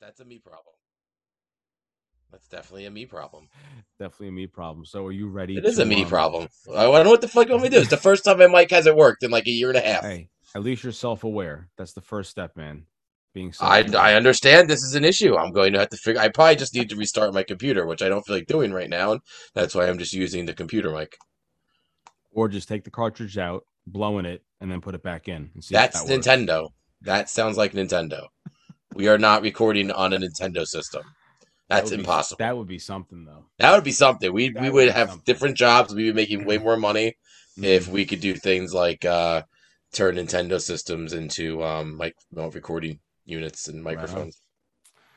That's a me problem. That's definitely a me problem. Definitely a me problem. So are you ready? It is to, a me um, problem. I don't know what the fuck you want me to do. It's the first time my mic hasn't worked in like a year and a half. Hey, at least you're self-aware. That's the first step, man. Being I. I understand this is an issue. I'm going to have to figure. I probably just need to restart my computer, which I don't feel like doing right now. And that's why I'm just using the computer mic. or just take the cartridge out, blowing it, and then put it back in. And see That's that works. Nintendo. That sounds like Nintendo. We are not recording on a Nintendo system. That That's be- impossible. that would be something, though. That would be something. We That we would have something. different jobs. We'd be making way more money if Mhm. we could do things like uh, turn Nintendo systems into um, recording units and Right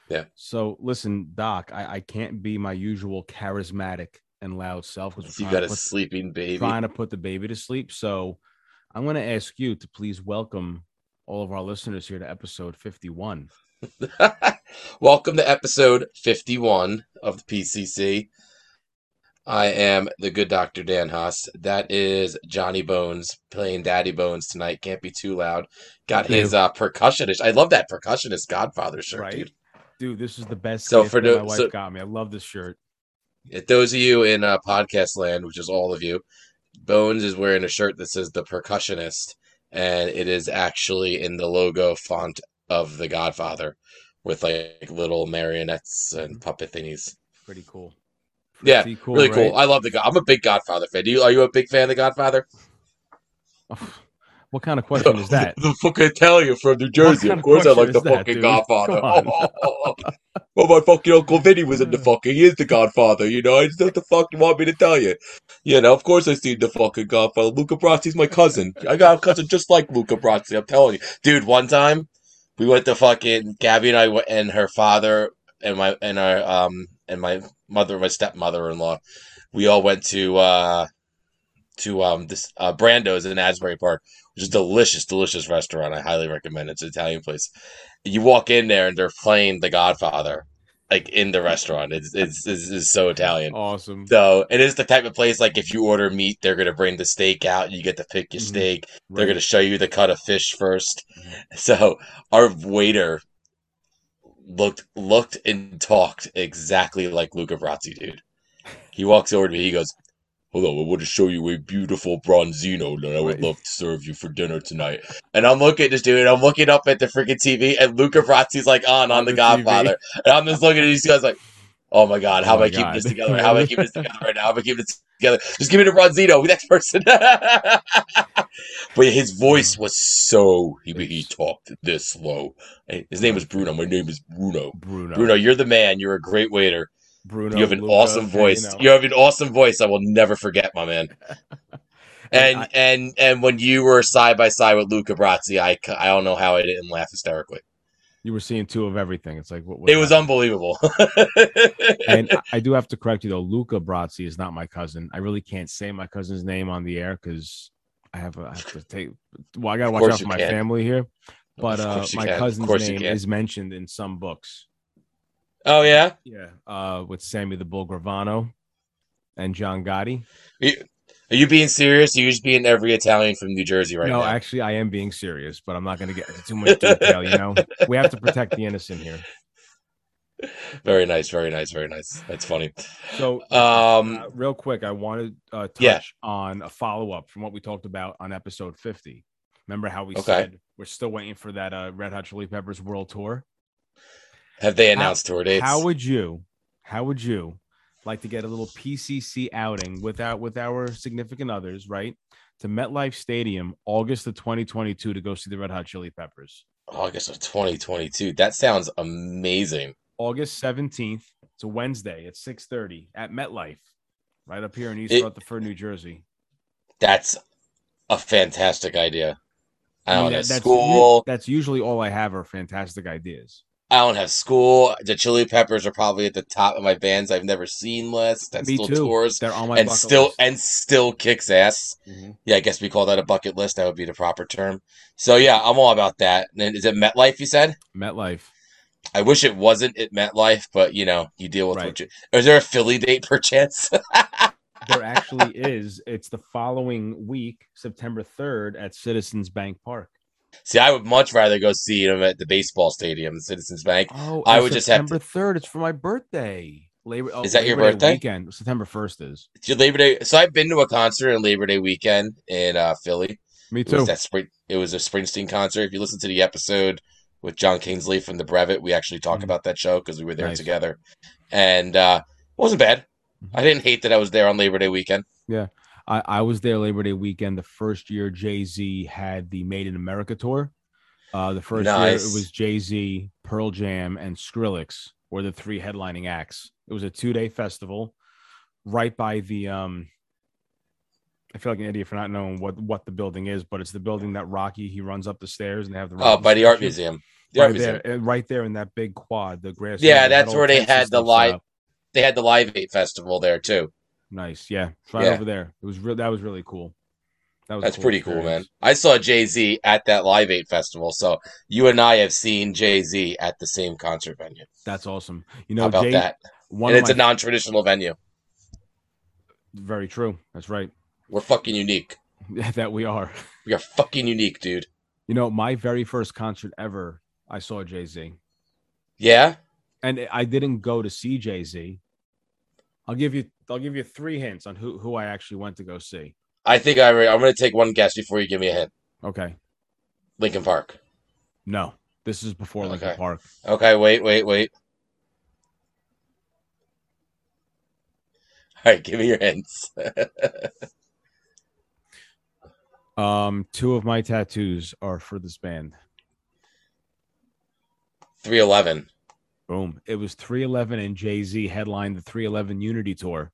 Yeah. So listen, Doc, I, I can't be my usual charismatic and loud self because You we're got a put, sleeping baby. trying to put the baby to sleep. So I'm going to ask you to please welcome all of our listeners here to episode 51. Welcome to episode 51 of the PCC. I am the good Dr. Dan Haas. That is Johnny Bones playing Daddy Bones tonight. Can't be too loud. Got Thank his you. uh, percussionist. I love that percussionist Godfather shirt, Right? dude. Dude, this is the best So for the- my wife so- got me. I love this shirt. If those of you in uh, podcast land, which is all of you, Bones is wearing a shirt that says the percussionist, and it is actually in the logo font of the Godfather with like little marionettes and mm-hmm. puppet thingies. Pretty cool. Yeah, cool, really cool. right? I love the. God- I'm a big Godfather fan. Do you? Are you a big fan of the Godfather? What kind of question is that? the fucking Italian from New Jersey. Of of course, I like the that, fucking dude? Godfather. Come on. well, my fucking uncle Vinny was in the fucking. He is the Godfather. You know, I just what the fuck you want me to tell you. You know, of course I see the fucking Godfather. Luca Brasi's my cousin. I got a cousin just like Luca Brasi. I'm telling you, dude. One time, we went to fucking Gabby and I went, and her father and my and our um and my mother, my stepmother in law. We all went to uh to um this uh Brando's in Asbury Park, which is delicious, delicious restaurant. I highly recommend it. It's an Italian place. You walk in there and they're playing The Godfather, like in the restaurant. It's it's, it's, it's so Italian. Awesome. So it is the type of place like if you order meat, they're gonna bring the steak out. And you get to pick your Mhm. steak. They're gonna show you the cut of fish 1st Mhm. So our waiter looked looked and talked exactly like Luca Brasi, dude. He walks over to me. He goes, "Hello, I want to show you a beautiful bronzino that I would Right. love to serve you for dinner tonight." And I'm looking at this dude. I'm looking up at the freaking TV, and Luca Brasi's like on on, On the, the Godfather, and I'm just looking at these guys like. Oh my god, how Oh am I keeping this together? How am I keeping this together right now? How am I keeping this together? Just give me the Bronzino, next person. but his voice was so he he talked this low. His name was Bruno. My name is Bruno. Bruno. Bruno, you're the man. You're a great waiter. Bruno. You have an Luca, awesome you voice. know. You have an awesome voice. I will never forget, my man. And I- and and when you were side by side with Luca Brasi, I don't know how I didn't laugh hysterically. you were seeing two of everything. It's like what was It was that? unbelievable. and I- I do have to correct you though. Luca Brasi is not my cousin. I really can't say my cousin's name on the air because I have, a, I have to take. Well, I gotta watch out for my can. family here. But uh, my can. Cousin's name is mentioned in some books. Oh yeah. Yeah, uh, with Sammy the Bull Gravano and John Gotti. Are you being serious? Are you just being every Italian from New Jersey right no, now? actually, I am being serious, but I'm not going to get into too much detail. You know, we have to protect the innocent here. Very nice, very nice, very nice. That's funny. So, Um, uh, real quick, I want to uh, touch Yeah. on a follow up from what we talked about on episode 50. Remember how we Okay. said we're still waiting for that uh, Red Hot Chili Peppers World Tour? Have they announced tour dates? How would you, how would you like to get a little PCC outing without with our significant others, right? To MetLife Stadium, August of 2022, to go see the Red Hot Chili Peppers. August of 2022. That sounds amazing. August 17th. It's a Wednesday at 6:30 at MetLife, right up here in East It- Rutherford, New Jersey. That's a fantastic idea. I don't mean, that- that's, school. that's usually all I have are fantastic ideas. I don't have school. The Chili Peppers are probably at the top of my bands I've never seen list. That Me still too. tours They're on my and bucket still list. and still kicks ass. Mhm. Yeah, I guess we call that a bucket list. That would be the proper term. So yeah, I'm all about that. And is it MetLife? You said. MetLife. I wish it wasn't at MetLife, but you know, you deal with Right. what you. Is there a Philly date perchance? There actually is. It's the following week, September 3rd at Citizens Bank Park. See, I would much rather go see them at the baseball stadium, Citizens Bank. Oh, I it's would just have September third. It's for my birthday. Labor. Oh, Is that your Labor Day birthday? weekend? September first is. to Labor Day. So I've been to a concert on Labor Day weekend in uh, Philly. Me It was too. that spring. It was a Springsteen concert. If you listen to the episode with John Kingsley from the Brevet, we actually talk Mhm. about that show because we were there Nice. together, and uh, it wasn't bad. I didn't hate that I was there on Labor Day weekend. I, I was there Labor Day weekend the first year Jay Z had the Made in America tour. Uh, the first year it was Jay Z, Pearl Jam, and Skrillex were the three headlining acts. It was a two day festival, right by the. um I feel like an idiot for not knowing what what the building is, but it's the building that Rocky he runs up the stairs and they have the Oh, by the art museum. The art Right museum. there, uh, right there in that big quad, the grass. Yeah, that's where they had the live-. They had the Live Eight festival there too. Nice, yeah, it's right Yeah. over there. It was real. That was really cool. That was That's pretty cool, man. I saw Jay Z at that Live Eight festival, so you and I have seen Jay Z at the same concert venue. That's awesome. You How know, about Jay, that? And it's a non-traditional venue. very true. That's right. We're fucking unique. that we are. We are fucking unique, dude. You know, my very first concert ever, I saw Jay Z, Yeah. and I didn't go to see Jay Z. I'll give you. I'll give you three hints on who who I actually went to go see. I think I re- I'm going to take one guess before you give me a hint. Okay, Linkin Park. no, this is before Linkin Park. Okay, wait, wait, wait. All right, give me your hints. Um, two of my tattoos are for this band. 311. Boom! It was 311 and Jay Z headlined the 311 Unity tour.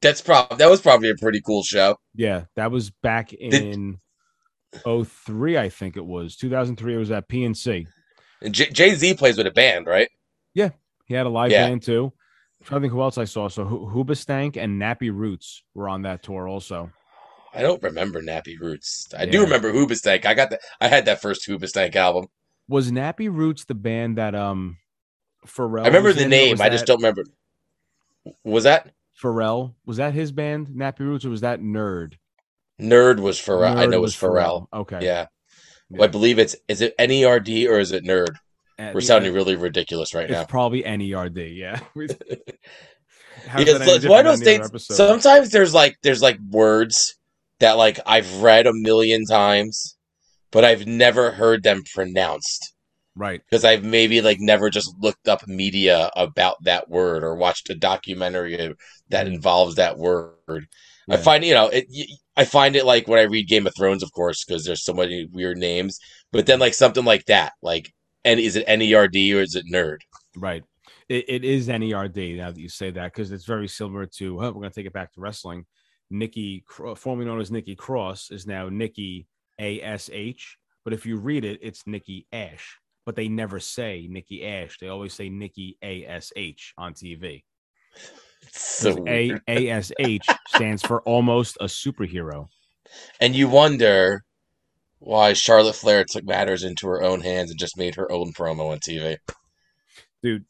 That's prob that was probably a pretty cool show. Yeah, that was back in 03, I think it was 2003. It was at PNC. And J- Jay Z plays with a band, right? Yeah. He had a live Yeah. band too. I'm trying to think who else I saw. So Hoobastank and Nappy Roots were on that tour also. I don't remember Nappy Roots. I do Yeah. remember Hoobastank. I got that. I had that first Hoobastank album. Was Nappy Roots the band that um Pharrell? I remember the name. I just don't remember. Was that Pharrell was that his band Nappy Roots or was that Nerd? Nerd? Was Pharrell? I know it was Pharrell. Okay. Yeah. Yeah. Well, I believe it's is it NERD or is it Nerd? Uh, We're sounding really ridiculous right It's now. probably NERD. Yeah. Because that any it's one of those than the other things. Sometimes there's like there's like words that like I've read a million times, but I've never heard them pronounced Right. because I've maybe like never just looked up media about that word or watched a documentary that involves that word. I Mm. Find you know it. I find it like when I read Game of Thrones, of course, because there's so many weird names. But then like something like that, like and is it NERD or is it nerd? Right. It, it is NERD now that you say that because it's very similar to, huh, we're going to take it back to wrestling. Nikki, formerly known as Nikki Cross, is now Nikki ASH. But if you read it, it's Nikki Ash. But they never say Nikki Ash. They always say Nikki ASH on TV. So 'Cause weird. A- ASH stands for almost a superhero. And you wonder why Charlotte Flair took matters into her own hands and just made her own promo on TV. Dude,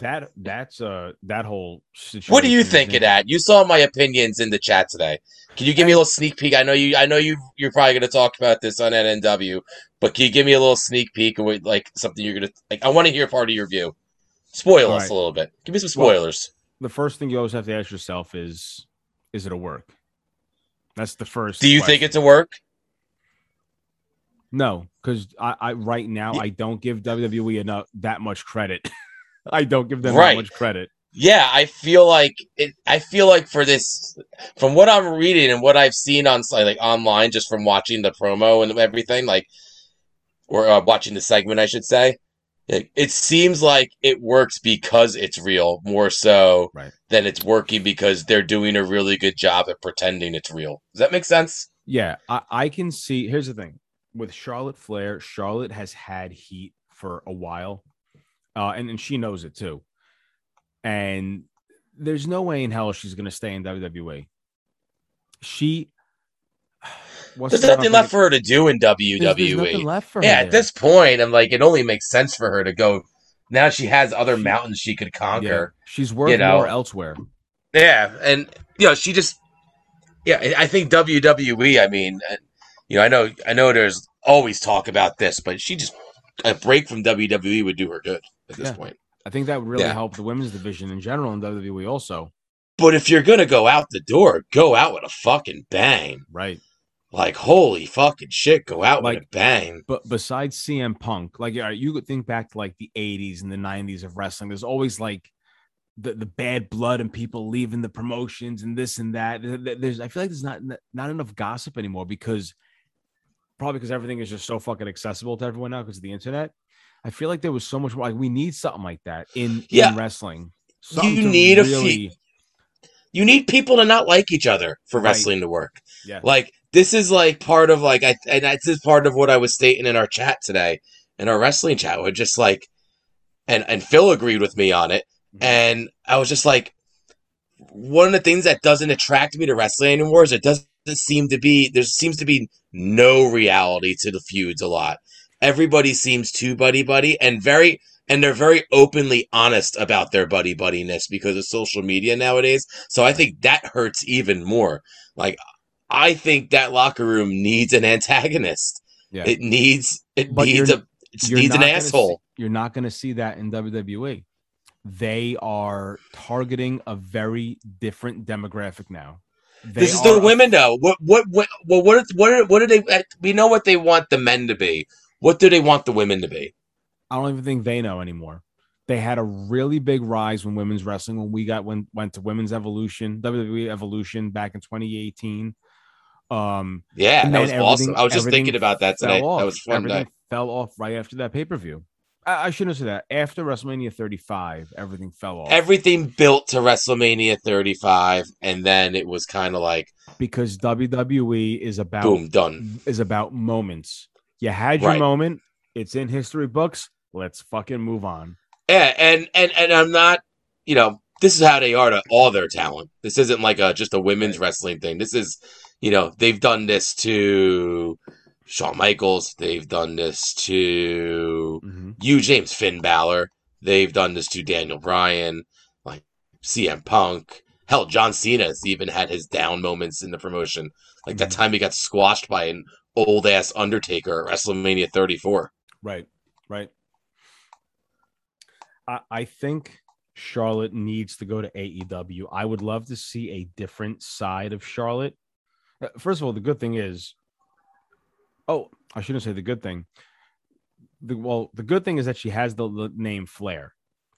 that that's uh that whole situation. What do you think of that? You saw my opinions in the chat today. Can you give me a little sneak peek? I know you. I know you. You're probably going to talk about this on NNW, but can you give me a little sneak peek of what, like something you're going to like? I want to hear part of your view. Spoil All us right. a little bit. Give me some Well- spoilers. The first thing you always have to ask yourself is is it a work? That's the first. do you question. think it's a work? No, because I, I right now I don't give WWE enough that much credit. I don't give them Right. that much credit. Yeah, I feel like it. I feel like for this, from what I'm reading and what I've seen on like online, just from watching the promo and everything, like, or uh, watching the segment, I should say, it, it seems like it works because it's real more so Right. than it's working because they're doing a really good job at pretending it's real. Does that make sense? Yeah, I, I can see. Here's the thing with Charlotte Flair. Charlotte has had heat for a while, uh, and and she knows it too. And there's no way in hell she's going to stay in WWE. She. what's There's nothing left for her to do in WWE. there's nothing left for her. yeah, at this point, I'm like, it only makes sense for her to go. Now she has other She- mountains she could Yeah, conquer. she's worth know. more elsewhere. Yeah, and you know, she just yeah, I I think WWE. I mean, uh, you know, I know, I know, there's always talk about this, but she just a break from WWE would do her good at this Yeah. point. I think that would really Yeah. help the women's division in general in WWE also. But if you're gonna go out the door, go out with a fucking bang. Right. Like holy fucking shit, go out with Like- a bang. But besides CM Punk, like you could think back to like the 80s and the 90s of wrestling. There's always like the, the bad blood and people leaving the promotions and this and that. There- there- There's I feel like there's not not enough gossip anymore because probably because everything is just so fucking accessible to everyone now because of the internet. I feel like there was so much more like we need something like that in, Yeah. in wrestling. Something You need a few- You need people to not like each other for Right. wrestling to work. Yeah. Like this is like part of like I and this is part of what I was stating in our chat today, in our wrestling chat. We're just like, and and Phil agreed with me on it, Mhm. and I was just like, one of the things that doesn't attract me to wrestling anymore is it doesn't seem to be there seems to be no reality to the feuds a lot. Everybody seems too buddy buddy and very and they're very openly honest about their buddy buddiness because of social media nowadays. So I think that hurts even more. Like I think that locker room needs an antagonist. Yeah. It needs it But needs a it needs an asshole. see- you're not going to see that in WWE. They are targeting a very different demographic now. They this is are the women though. What what what well, what are- what are, what do they? We know what they want the men to be. What do they want the women to be? I don't even think they know anymore. They had a really big rise when women's wrestling when we got when went to women's evolution, WWE evolution back in 2018. Um, Yeah, that was awesome. I was just thinking about that today. off. That was fun everything day. fell off right after that pay per view. I, I shouldn't have said that. After WrestleMania 35, everything fell off Everything built to WrestleMania 35, and then it was kind of like because WWE is about boom, done. is about moments. You had your Right. moment. It's in history books. Let's fucking move on. Yeah, and and and I'm not, you know, this is how they are to all their talent. This isn't like a just a women's wrestling thing. This is, you know, they've done this to Shawn Michaels. They've done this to Mhm. you, James Finn Balor. They've done this to Daniel Bryan, like CM Punk. Hell, John Cena's even had his down moments in the promotion. Like that Mhm. time he got squashed by an old ass Undertaker WrestleMania 34. Right, right. I, I think Charlotte needs to go to AEW. I would love to see a different side of Charlotte. Uh, First of all, the good thing is, oh, I shouldn't say the good thing. The, well, the good thing is that she has the, the name Flair,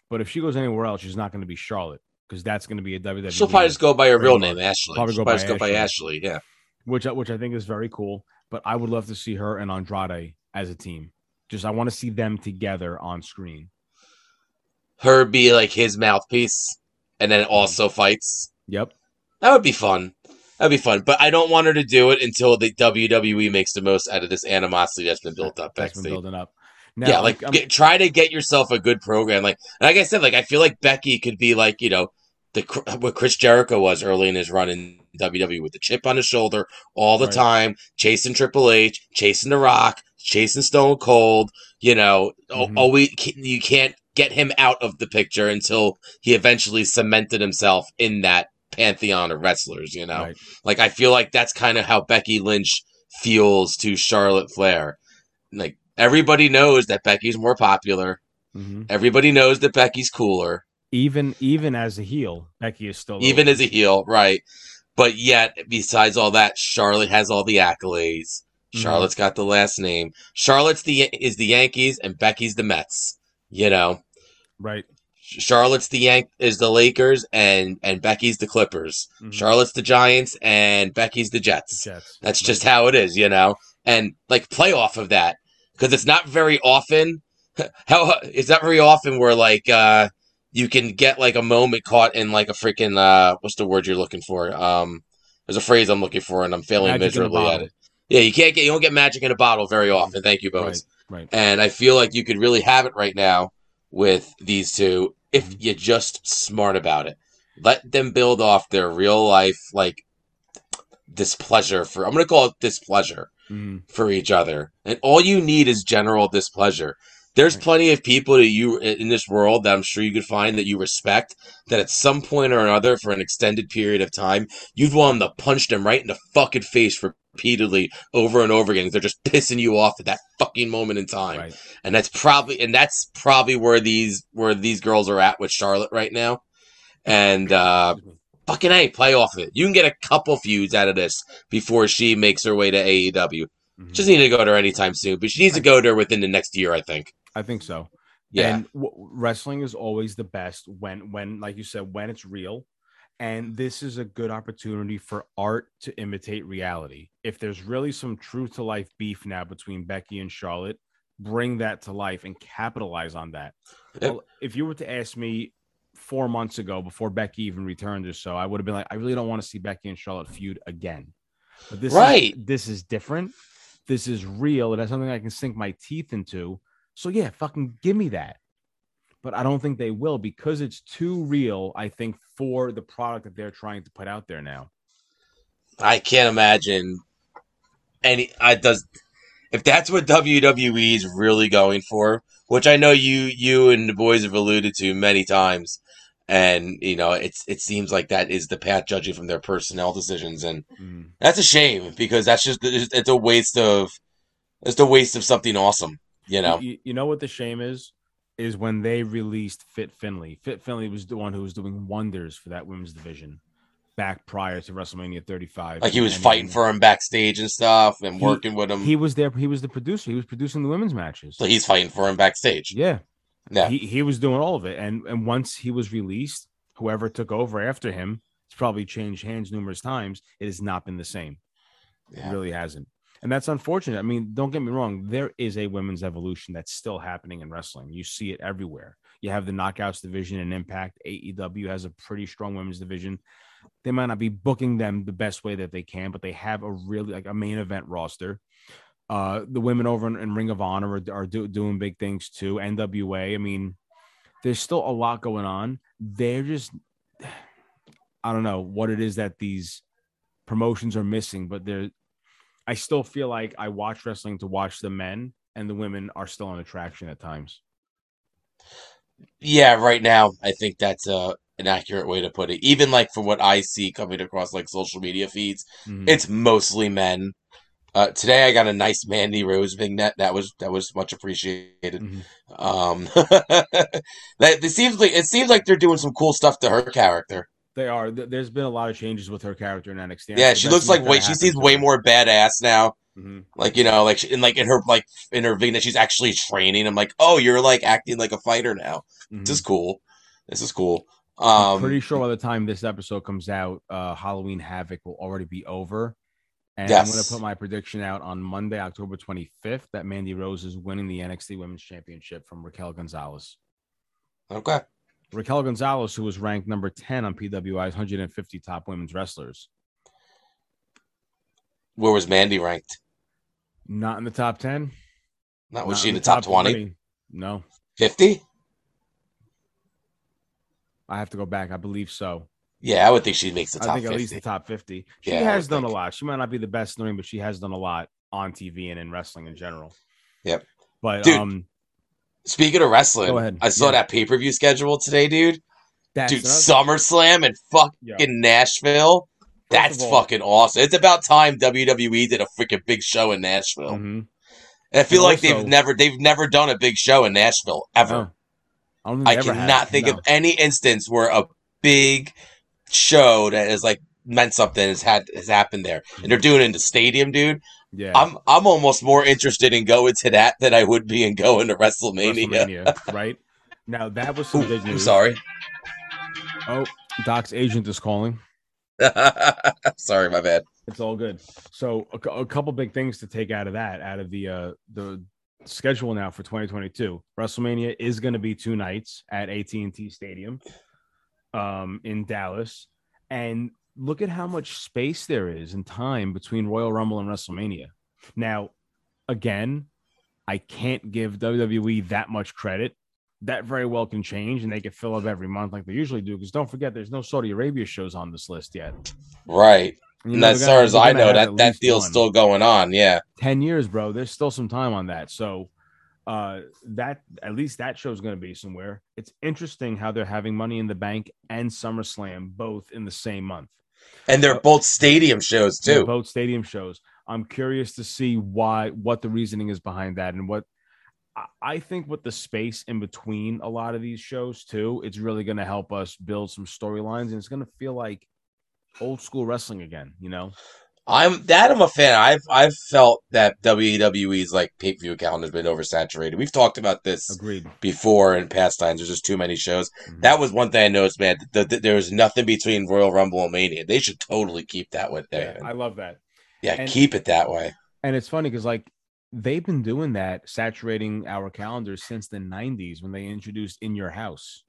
but if she goes anywhere else, she's not going to be Charlotte because that's going to be a WWE. She'll probably just go by her real name, Ashley. Probably She'll go probably by go by Ashley. Ashley. Yeah. which which I think is very cool. But I would love to see her and Andrade as a team. Just I want to see them together on screen. Her be like his mouthpiece, and Mm-hmm. then also fights. Yep. That would be fun. That'd be fun. But I don't want her to do it until the WWE makes the most out of this animosity that's been built up That's been building up. Now, yeah, like I'm- get, try to get yourself a good program. Like, like I said, like I feel like Becky could be like you know the what Chris Jericho was early in his run in WWE with the chip on his shoulder all the Right. time, chasing Triple H, chasing The Rock, chasing Stone Cold. You know, oh, we you can't get him out of the picture until he eventually cemented himself in that pantheon of wrestlers. You know, right. like I feel like that's kind of how Becky Lynch feels to Charlotte Flair. Like everybody knows that Becky's more popular. Mhm. Everybody knows that Becky's cooler, even even as a heel, Becky is still even over. as a heel, right? But yet, besides all that, Charlotte has all the accolades. Mhm. Charlotte's got the last name. Charlotte's the is the Yankees, and Becky's the Mets. You know, right. Charlotte's the Yank is the Lakers, and and Becky's the Clippers. Mhm. Charlotte's the Giants, and Becky's the Jets. Jets. That's Right. just how it is, you know. And like play off of that because it's not very often. How it's not very often where like uh you can get like a moment caught in like a freaking uh what's the word you're looking for? Um, there's a phrase I'm looking for and I'm failing Magic miserably at it. Yeah, you can't get you don't get magic in a bottle very often. Thank you, Bones. Right. Right. And I feel like you could really have it right now with these two if Mhm. you're just smart about it. Let them build off their real life like displeasure for I'm gonna call it displeasure Mhm. for each other. And all you need is general displeasure. There's Right. plenty of people that you in this world that I'm sure you could find that you respect that at some point or another for an extended period of time you'd want to punch them right in the fucking face repeatedly over and over again. They're just pissing you off at that fucking moment in time, Right. and that's probably and that's probably where these where these girls are at with Charlotte right now. And uh, fucking a play off of it. You can get a couple feuds out of this before she makes her way to AEW. Mhm. Just need to go to her anytime soon, but she needs to go there within the next year, I think. I think so. Yeah, And w- wrestling is always the best when, when, like you said, when it's real. And this is a good opportunity for art to imitate reality. If there's really some true to life beef now between Becky and Charlotte, bring that to life and capitalize on that. Yep. Well, if you were to ask me four months ago, before Becky even returned or so, I would have been like, I really don't want to see Becky and Charlotte feud again. But this Right. is, this is different. This is real. It has something I can sink my teeth into. So yeah, fucking give me that. But I don't think they will because it's too real, I think, for the product that they're trying to put out there now. I can't imagine any. I does if that's what WWE is really going for, which I know you you and the boys have alluded to many times, and you know it's it seems like that is the path judging from their personnel decisions, and Mm. that's a shame because that's just it's a waste of it's a waste of something awesome, you know. You, you know what the shame is? Is when they released Fit Finley. Fit Finley was the one who was doing wonders for that women's division back prior to WrestleMania 35. Like he was And- fighting and for him backstage and stuff, and He- working with him. He was there. He was the producer. He was producing the women's matches. so he's fighting for him backstage. Yeah. Yeah, He, he was doing all of it. And and once he was released, whoever took over after him, it's probably changed hands numerous times. It has not been the same. yeah. It really hasn't. And that's unfortunate. I mean, don't get me wrong. There is a women's evolution that's still happening in wrestling. You see it everywhere. You have the knockouts division and Impact. AEW has a pretty strong women's division. They might not be booking them the best way that they can, but they have a really like a main event roster. Uh, the women over in, in Ring of Honor are, are do, doing big things too. NWA. I mean, there's still a lot going on. They're just, I don't know what it is that these promotions are missing, but they're. I still feel like I watch wrestling to watch the men, and the women are still an attraction at times. Yeah, right now I think that's uh, an accurate way to put it. Even like from what I see coming across like social media feeds, Mhm. it's mostly men. Uh, today I got a nice Mandy Rose vignette that was that was much appreciated. Mhm. Um, that it seems like it seems like they're doing some cool stuff to her character. They are. There's been a lot of changes with her character in NXT. Yeah, she looks like way she seems way more badass now. hmm Like you know, like in like in her like in her vignette, she's actually training. I'm like, oh, you're like acting like a fighter now. This is cool. This is cool. Mm-hmm. I'm Um, pretty sure by the time this episode comes out, uh, Halloween Havoc will already be over. And I'm going to put my prediction out on Monday, October 25th, that Mandy Rose is winning the NXT Women's Championship from Raquel Gonzalez. okay. Raquel Gonzalez, who was ranked number 10 on PWI's 150 top women's wrestlers, Where was Mandy ranked? not in the top 10. Not was not she in the top 20? No, 50? I have to go back. I believe so. Yeah, I would think she makes the top. I think at 50. least the top 50. She Yeah, has done a lot. She might not be the best in the ring, but she has done a lot on TV and in wrestling in general. Yep. But Dude, um, Speaking of wrestling, Go ahead. I saw Yeah. that pay per view schedule today, dude. that's dude, another- SummerSlam and fucking Yeah. Nashville. That's all- fucking awesome. It's about time WWE did a freaking big show in Nashville. Mhm. And I feel And like also- they've never they've never done a big show in Nashville ever. No. I, don't I ever cannot have. think No. of any instance where a big show that has like meant something has had has happened there. And they're doing it in the stadium, dude. Yeah. I'm I'm almost more interested in going to that than I would be in going to WrestleMania. WrestleMania, right? Now that was some Ooh, big I'm news. sorry. Oh, Doc's agent is calling. sorry, my bad. It's all good. So a, a couple big things to take out of that, out of the uh the schedule now for 2022. WrestleMania is going to be two nights at AT&T Stadium, um, in Dallas, and look at how much space there is and time between Royal Rumble and WrestleMania. Now, again, I can't give WWE that much credit. That very well can change, and they could fill up every month like they usually do. Because don't forget, there's no Saudi Arabia shows on this list yet. Right. And And you're as far as I know, that that deal's one. still going on. Yeah. 10 years, bro. There's still some time on that. So uh that at least that show's gonna be somewhere. It's interesting how they're having money in the bank and SummerSlam both in the same month. And they're both stadium shows too. Both stadium shows. I'm curious to see why, what the reasoning is behind that, and what I- I think with the space in between a lot of these shows too, it's really going to help us build some storylines, and it's going to feel like old school wrestling again. You know, I'm that I'm a fan. I've I've felt that WWE's like pay per view calendar has been oversaturated. We've talked about this agreed. before in past times. There's just too many shows. Mhm. That was one thing I noticed, man. That there was nothing between Royal Rumble and Mania. They should totally keep that with yeah. I love that. Yeah, and- keep it that way. And it's funny because like they've been doing that, saturating our calendars since the '90s when they introduced In Your House.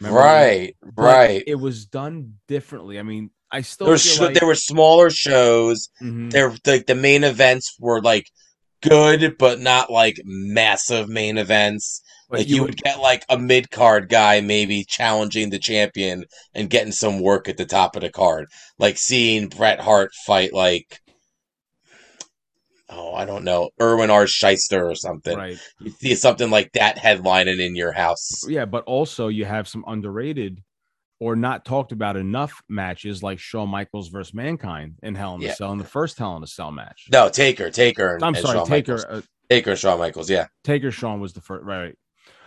Remember? Right, right. It was done differently. I mean, I still There, sh- like, there were smaller shows. Mhm. There, like the main events were like good, but not like massive main events. but like you would get like a mid card guy maybe challenging the champion and getting some work at the top of the card. Like seeing Bret Hart fight like oh, I don't know, Irwin R. Schyster or something. right. You see something like that headlining in your house. Yeah, but also you have some underrated or not talked about enough matches like Shawn Michaels versus Mankind in Hell in a Yeah. Cell in the first Hell in a Cell match. No, Taker, Taker. And, I'm sorry, Shawn Taker. Michaels. Uh, Taker, Shawn Michaels. Yeah, Taker Shawn was the first, right? right.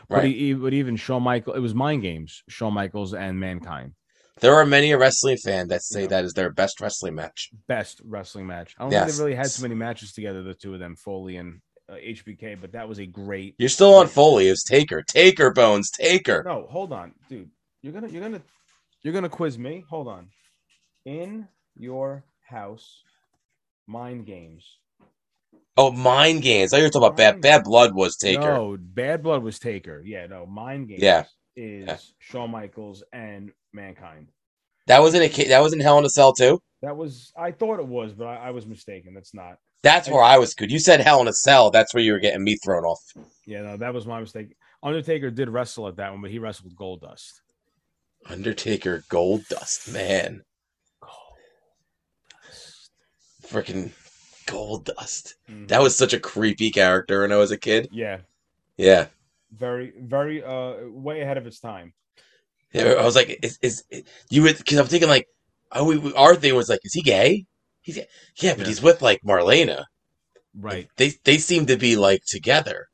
But, right. he, but even Shawn Michael, it was Mind Games, Shawn Michaels and Mankind. there are many a wrestling fan that say Yeah. that is their best wrestling match. Best wrestling match. I don't think they really had too many matches together, the two of them, Foley and uh, HBK, but that was a great. You're still on Foley. It was Taker. Taker Bones. Taker. No, hold on, dude. You're gonna, you're gonna, you're gonna quiz me. Hold on. In your house, mind games. Oh, Mind Games. I were talking about Bad Bad Blood was Taker. No, Bad Blood was Taker. Yeah, no, Mind Games. Yeah. is Yeah. Shawn Michaels and Mankind. That was in a that was in Hell in a Cell too. That was I thought it was, but I, I was mistaken. That's not. That's where I was good. You said Hell in a Cell. That's where you were getting me thrown off. Yeah, no, that was my mistake. Undertaker did wrestle at that one, but he wrestled Goldust. Undertaker Goldust, man. Freaking Goldust. Mhm. That was such a creepy character when I was a kid. yeah, Yeah. very, very, uh, way ahead of its time. Yeah, I was like, is, is you would because I'm thinking like, oh, we, our thing was like, is he gay? He's yeah, but Yeah. he's with like Marlena. Right. They they seem to be like together,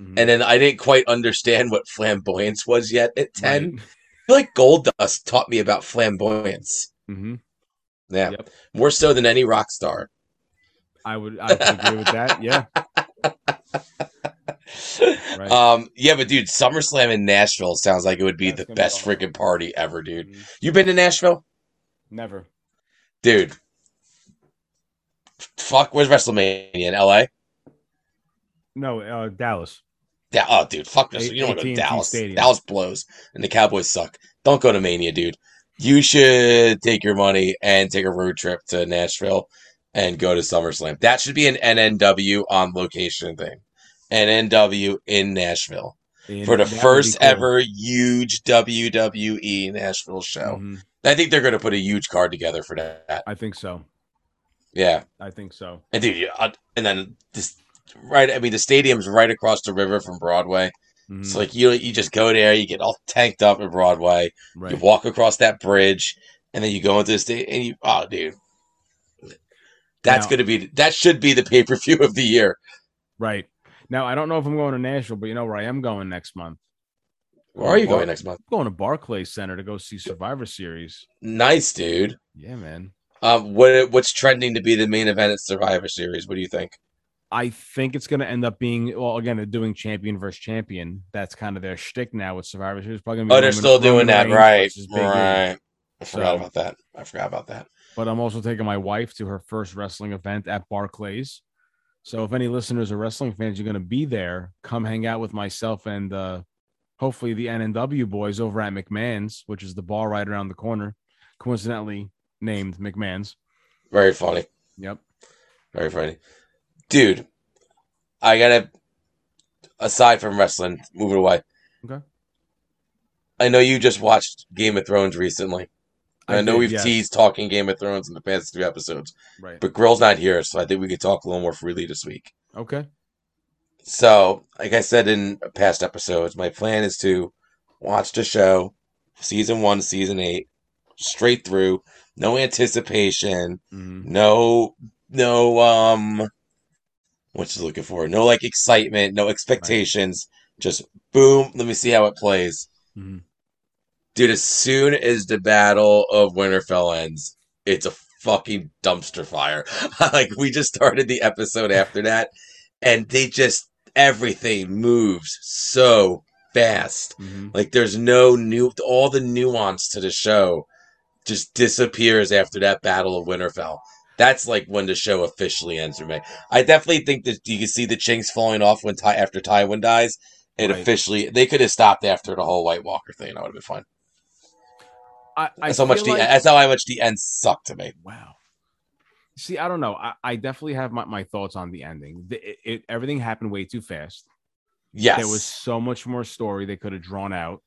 Mhm. and then I didn't quite understand what flamboyance was yet at ten. Right. I feel like Gold Dust taught me about flamboyance. Mhm. Yeah, Yep. more so than any rock star. I would, I would agree with that. Yeah. Right. Um, yeah, but dude, SummerSlam in Nashville sounds like it would be That's the be best awesome. freaking party ever, dude. Mhm. You been to Nashville, Never. dude? Fuck, where's WrestleMania in LA? No, uh, Dallas. Da- oh, dude, fuck this. You don't want to go to Dallas. Stadium. Dallas blows, and the Cowboys suck. Don't go to Mania, dude. You should take your money and take a road trip to Nashville and go to SummerSlam. That should be an NNW on location thing. NNW in Nashville And for the that would be first cool. ever huge WWE Nashville show. Mhm. I think they're going to put a huge card together for that. I think so. Yeah. I think so. And dude, uh, and then this right. I mean, the stadium's right across the river from Broadway. Mhm. So like you, you just go there, you get all tanked up at Broadway, you walk across that bridge, and then you go into the state, and you, oh, dude, that's Now- gonna be that should be the pay per view of the year. Right. Now I don't know if I'm going to Nashville, but you know where I am going next month. Where are you Bar- going next month? I'm going to Barclays Center to go see Survivor Series. Nice, dude. Yeah, man. Um, what what's trending to be the main event at Survivor Series? What do you think? I think it's going to end up being well again. Doing champion versus champion. That's kind of their shtick now with Survivor Series. Probably Oh, they're still doing that, right? Right. I forgot So- about that. I forgot about that. But I'm also taking my wife to her first wrestling event at Barclays. So if any listeners are wrestling fans, you're going to be there. Come hang out with myself and uh, hopefully the NNW boys over at McMahon's, which is the bar right around the corner, coincidentally named McMahon's. Very funny. Yep. Very funny. Dude, I gotta aside from wrestling, move it away. Okay. I know you just watched Game of Thrones recently. I, know did, we've yes. teased talking Game of Thrones in the past two episodes, Right. but Grill's not here, so I think we could talk a little more freely this week. Okay. So, like I said in past episodes, my plan is to watch the show, season one, season eight, straight through, no anticipation, Mhm. no no um what you're looking for? No like excitement, no expectations. Just boom, let me see how it plays. Mhm. Dude, as soon as the battle of Winterfell ends, it's a fucking dumpster fire. like we just started the episode after that, and they just everything moves so fast. Mhm. Like there's no new all the nuance to the show just disappears after that battle of Winterfell. That's like when the show officially ends for me. I definitely think that you can see the chinks falling off when Ty after Tywin dies. It Right. officially they could have stopped after the whole White Walker thing. I would have been fine. I, I That's how much feel the like- that's how much the end sucked to me. Wow. See, I don't know. I, I definitely have my, my thoughts on the ending. The, it, it, everything happened way too fast. Yes. There was so much more story they could have drawn out.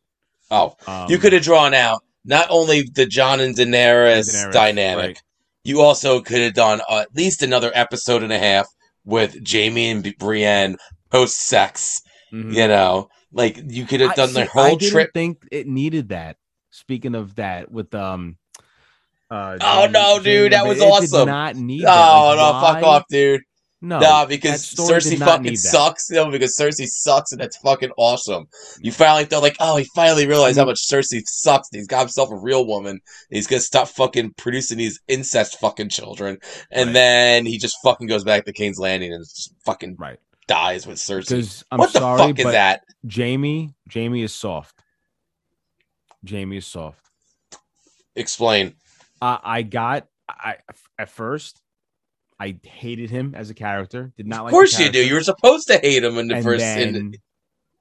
oh, Um, you could have drawn out not only the Jon and Daenerys, Daenerys, dynamic. right. You also could have done uh, at least another episode and a half with Jaime and Brienne post sex. mhm. You know, like you could have I- done see, the I whole didn't trip. think it needed that. Speaking of that, with um, uh, Oh, Jaime- no, dude, Jaime that was it awesome. Did not need. that. Oh Like, no, fuck off, dude. No, nah, because Cersei fucking sucks. No, because Cersei sucks, and that's fucking awesome. You finally thought like, oh, he finally realized how mm. much Cersei sucks. He's got himself a real woman. He's gonna stop fucking producing these incest fucking children, and Right. then he just fucking goes back to King's Landing and just fucking Right. dies with Cersei. I'm what the sorry, fuck is that? Jaime, Jaime is soft. Jaime is soft. Explain. I I got I at first I hated him as a character. Did not like. Of like. course the you do. You were supposed to hate him in the and first. then in,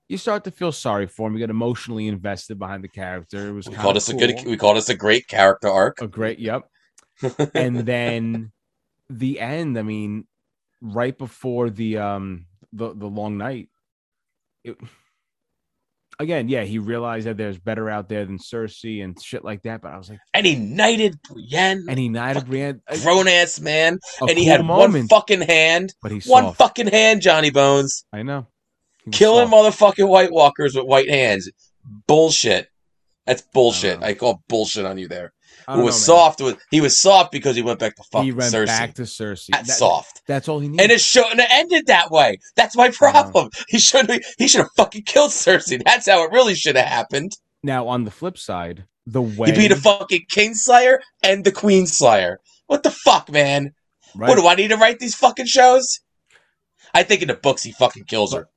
you start to feel sorry for him. You get emotionally invested behind the character. It was we called of this a good. We called this a great character arc. a great. Yep. and then the end. I mean, right before the um the the long night. It, again, yeah, he realized that there's better out there than Cersei and shit like that. But I was like, and he knighted Brienne, and he knighted Brienne. Uh, a- grown ass man, and he cool had one fucking hand. but he's One soft. fucking hand, Johnny Bones. I know. Killing soft. motherfucking White Walkers with white hands. Bullshit. That's bullshit. know. I, call bullshit on you there. Who was know, soft with he was soft because he went back to fucking He went Cersei. back to Cersei. That's That- soft. That's all he needed. And it shouldn't have ended that way. That's my problem. He should have he should have fucking killed Cersei. That's how it really should have happened. now, on the flip side, the way He beat a fucking Kingslayer and the Queenslayer. What the fuck, man? right? What do I need to write these fucking shows? I think in the books he fucking kills her.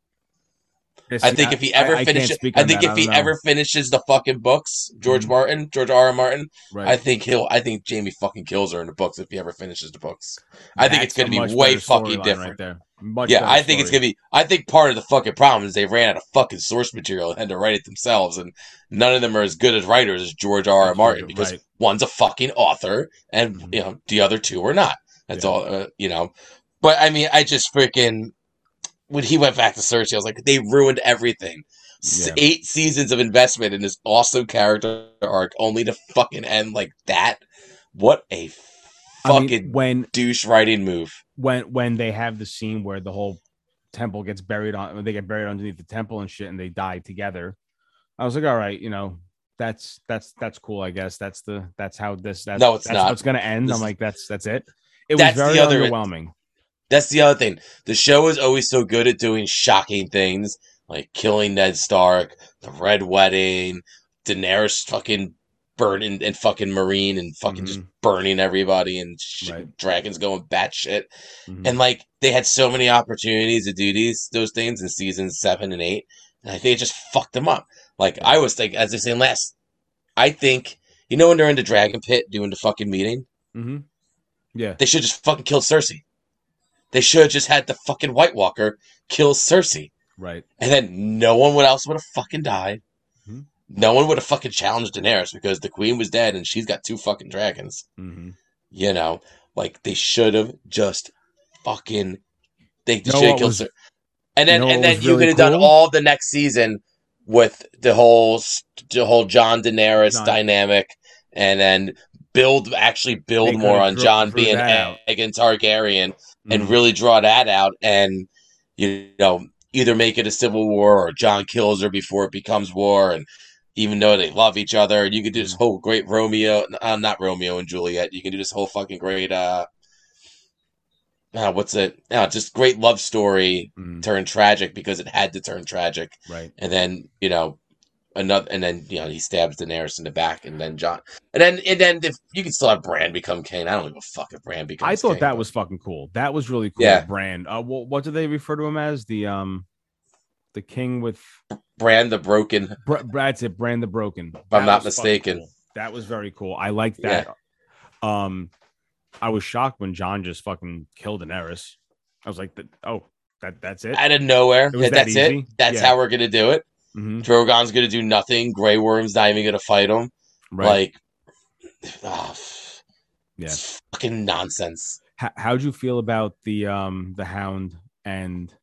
I think if he ever I- I finishes, speak I think that. if he know. ever finishes the fucking books, George Mhm. Martin, George R. R. Martin, right. I think he'll. I think Jaime fucking kills her in the books if he ever finishes the books. I think it's gonna be way fucking different. Right there. Much yeah, I think it's gonna be. I think part of the fucking problem is they ran out of fucking source material and had to write it themselves, and none of them are as good as writers as George R. R. Martin because right. one's a fucking author and Mhm. you know the other two are not. That's Yeah. all. Uh, you know, but I mean, I just freaking when he went back to Cersei, I was like, they ruined everything. Yeah. Eight seasons of investment in this awesome character arc, only to fucking end like that. What a I mean, fucking when douche writing move. when when they have the scene where the whole temple gets buried on they get buried underneath the temple and shit and they die together i was like all right you know that's that's that's cool i guess that's the that's how this that's, No, it's that's not. what's gonna end This i'm like that's that's it it was That's the very other- underwhelming That's the other thing. The show is always so good at doing shocking things, like killing Ned Stark, the Red Wedding, Daenerys fucking burning and fucking Marine and fucking just burning everybody and shit, Right. dragons going batshit. Mhm. And like they had so many opportunities to do these those things in seasons seven and eight, and I think it just fucked them up. Like I was like, as I say last, I think you know when they're in the dragon pit doing the fucking meeting, Mm-hmm. yeah they should just fucking kill Cersei. They should have just had the fucking White Walker kill Cersei, right and then no one would else would have fucking died. Mhm. No one would have fucking challenged Daenerys because the queen was dead and she's got two fucking dragons. hmm You know, like they should have just fucking they You know should have killed was- Cer- And then you know and then you really could have done all the next season with the whole the whole Jon Daenerys Jon. dynamic, and then build actually build more on Jon being. Aegon Targaryen and Mhm. really draw that out and you know either make it a civil war or Jon kills her before it becomes war and even though they love each other and you could do this Mhm. whole great Romeo uh, not Romeo and Juliet you can do this whole fucking great uh uh, what's it? Uh, just great love story Mhm, turned tragic because it had to turn tragic, right. and then you know another, and then you know he stabs Daenerys in the back, and then Jon, and then and then if you can still have Bran become Kane, I don't give a fuck if Bran becomes. I thought king, that but- was fucking cool. That was really cool. Yeah. Bran. Uh, what, what do they refer to him as? The um, the king with Bran the Broken. Br- Brad's it. Bran the Broken. If I'm not mistaken. That was very cool. I like that. Um, I was shocked when Jon just fucking killed Daenerys. I was like, oh, that that's it. Out of nowhere, It Yeah, that that's it. That's Yeah. how we're gonna do it. Mhm, Drogon's gonna do nothing. Grey Worm's not even gonna fight him. Right. Like, ah, yeah. fucking nonsense. How, how'd you feel about the um the Hound and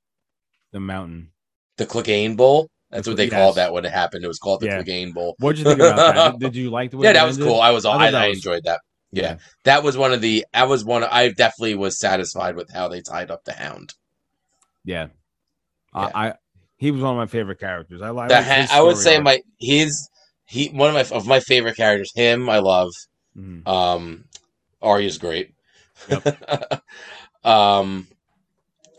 the Mountain? The Clegane Bowl. That's what they Clegane- called that when it happened. It was called the Yeah. Clegane Bowl. What'd you think about that? Did, did you like the way Yeah, that was ended? cool. I was. I I, that I was- enjoyed that. Yeah. That was one of the. I was one. I definitely was satisfied with how they tied up the Hound. Yeah. Yeah. I, I he was one of my favorite characters. I, like ha- I would say arc. my his he one of my of my favorite characters. Him, I love. Mhm. Um, Arya's great. um,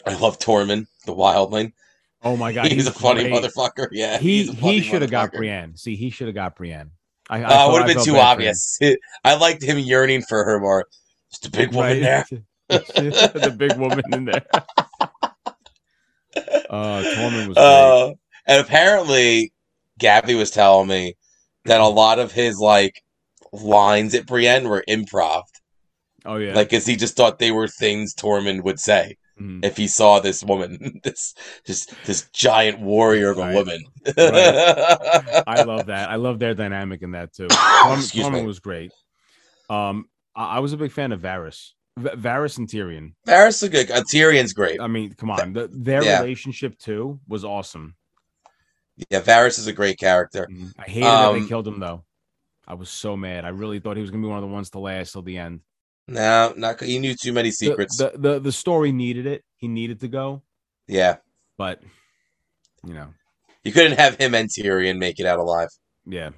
I love Tormund, the wildling. Oh my god, he's, a funny great. motherfucker. Yeah, He he's he should have got. Brienne. See, he should have got Brienne. I, I Uh, would have been too bad for him. obvious. I liked him yearning for her more. Just a big woman there. the big woman in there. Uh, Tormund was great. Uh, and apparently, Gabby was telling me that a lot of his like lines at Brienne were improv. oh yeah, Like, cause he just thought they were things Tormund would say Mhm. if he saw this woman, this just this giant warrior of a Right. woman. I love that. I love their dynamic in that too. Tormund, Tormund was great. Um, I, I was a big fan of Varys, v- Varys and Tyrion. Varys is good. Uh, Tyrion's great. I mean, come on, the, their Yeah. relationship too was awesome. Yeah, Varys is a great character. Mhm. I hated that Um, they killed him though. I was so mad. I really thought he was gonna be one of the ones to last till the end. No, not he knew too many The- secrets. The, the the story needed it. He needed to go, yeah, but you know, you couldn't have him and Tyrion make it out alive. yeah.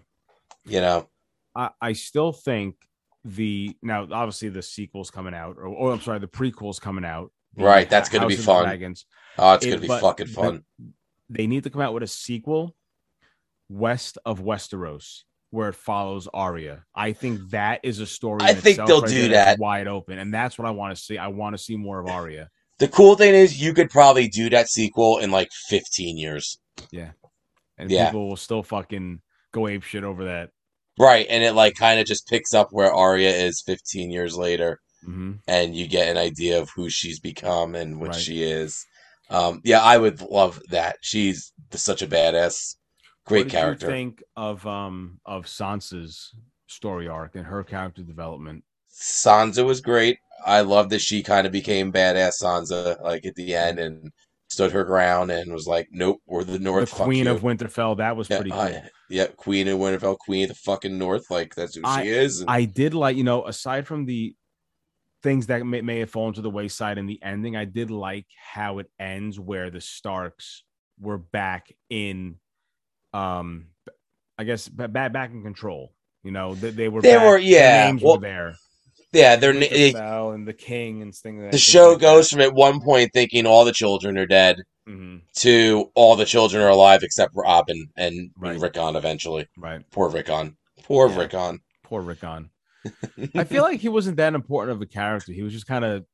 You know, I, I still think the now obviously the sequels coming out, or, or I'm sorry, the prequels coming out. Right, that's gonna be fun. Dragons, oh, it's It- gonna be but fucking the- fun. they need to come out with a sequel west of Westeros where it follows Arya. I think that is a story. I think they'll right do that. wide open, and that's what I want to see. I want to see more of Arya. The cool thing is, you could probably do that sequel in like 15 years. Yeah, and Yeah. people will still fucking go ape shit over that. Right, and it like kind of just picks up where Arya is 15 years later, hmm and you get an idea of who she's become and what Right. she is. Um, yeah, I would love that. She's such a badass, great what character. Think of um of Sansa's story arc and her character development? Sansa was great. I love that she kind of became badass Sansa, like at the end, and stood her ground and was like, "Nope, we're the North." the Queen you." of Winterfell. That was yeah, pretty cool. I- yeah, Queen of Winterfell, Queen of the fucking North. Like that's who I- she is. and- I did like, you know, aside from the things that may, may have fallen to the wayside in the ending, I did like how it ends where the Starks were back in, um, I guess back back in control. You know, they, they were They back, were- yeah, names well, were there. Yeah, they're na- they, Winterfell and the King and things. the show goes from at one point thinking all the children are dead hmm to all the children are alive except Robin and Right. Rickon eventually. right. Poor Rickon. Poor Yeah. Rickon. Poor Rickon. I feel like he wasn't that important of a character. He was just kind of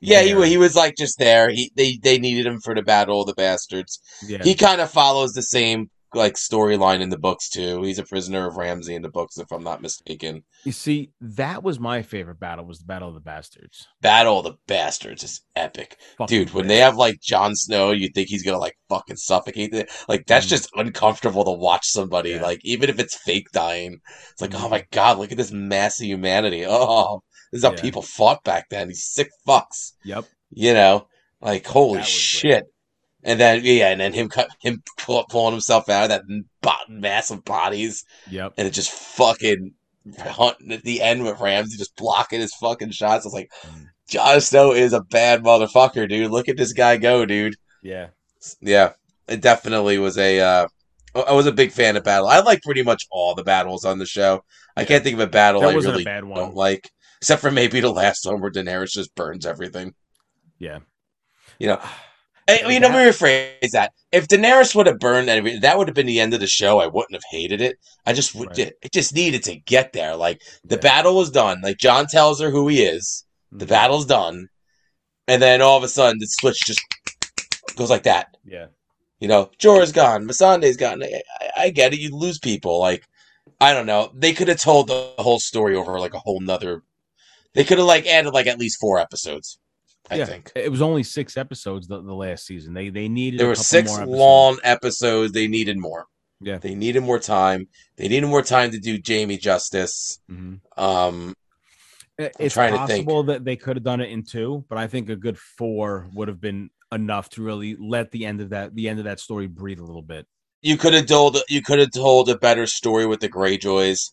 Yeah, he, he was like just there. He they they needed him for the battle of the bastards. yeah. He kind of follows the same like storyline in the books too. He's a prisoner of Ramsay in the books, if I'm not mistaken. You see, that was my favorite battle. Was the Battle of the Bastards. Battle of the Bastards is epic, Fucking dude. When they have like Jon Snow, you think he's gonna like fucking suffocate it. Like that's Mhm. just uncomfortable to watch somebody. Yeah. Like even if it's fake dying, it's like, oh Mhm. my god, look at this mass of humanity. Oh, this is how Yeah. people fought back then. These sick fucks. Yep. You know, like holy shit. great. And then yeah, and then him cut him pull, pulling himself out of that bo- mass of bodies, Yep. and it just fucking hunting at the end with Ramsay just blocking his fucking shots. I was like, Mm. Jon Snow is a bad motherfucker, dude. Look at this guy go, dude. Yeah. Yeah, it definitely was a. Uh, I was a big fan of battle. I like pretty much all the battles on the show. I Yeah. can't think of a battle That I really a bad one. don't like, except for maybe the last one where Daenerys just burns everything. Yeah. You know, I, I mean, let me rephrase that. If Daenerys would have burned everything, that would have been the end of the show. I wouldn't have hated it. I just would. Right. It just needed to get there. Like the Yeah. battle was done. Like Jon tells her who he is. The Mhm. battle's done, and then all of a sudden the switch just goes like that. Yeah. You know, Jorah's gone, Missandei's gone. I, I, I get it. You lose people. Like, I don't know. They could have told the whole story over like a whole nother. They could have like added like at least four episodes. I yeah. think It was only six episodes the, the last season. They they needed there were six more episodes. long episodes. They needed more. Yeah. They needed more time. They needed more time to do Jaime justice. Mhm. Um, It- It's trying to think. possible that they could have done it in two, but I think a good four would have been enough to really let the end of that the end of that story breathe a little bit. you could have told you could have told a better story with the Greyjoys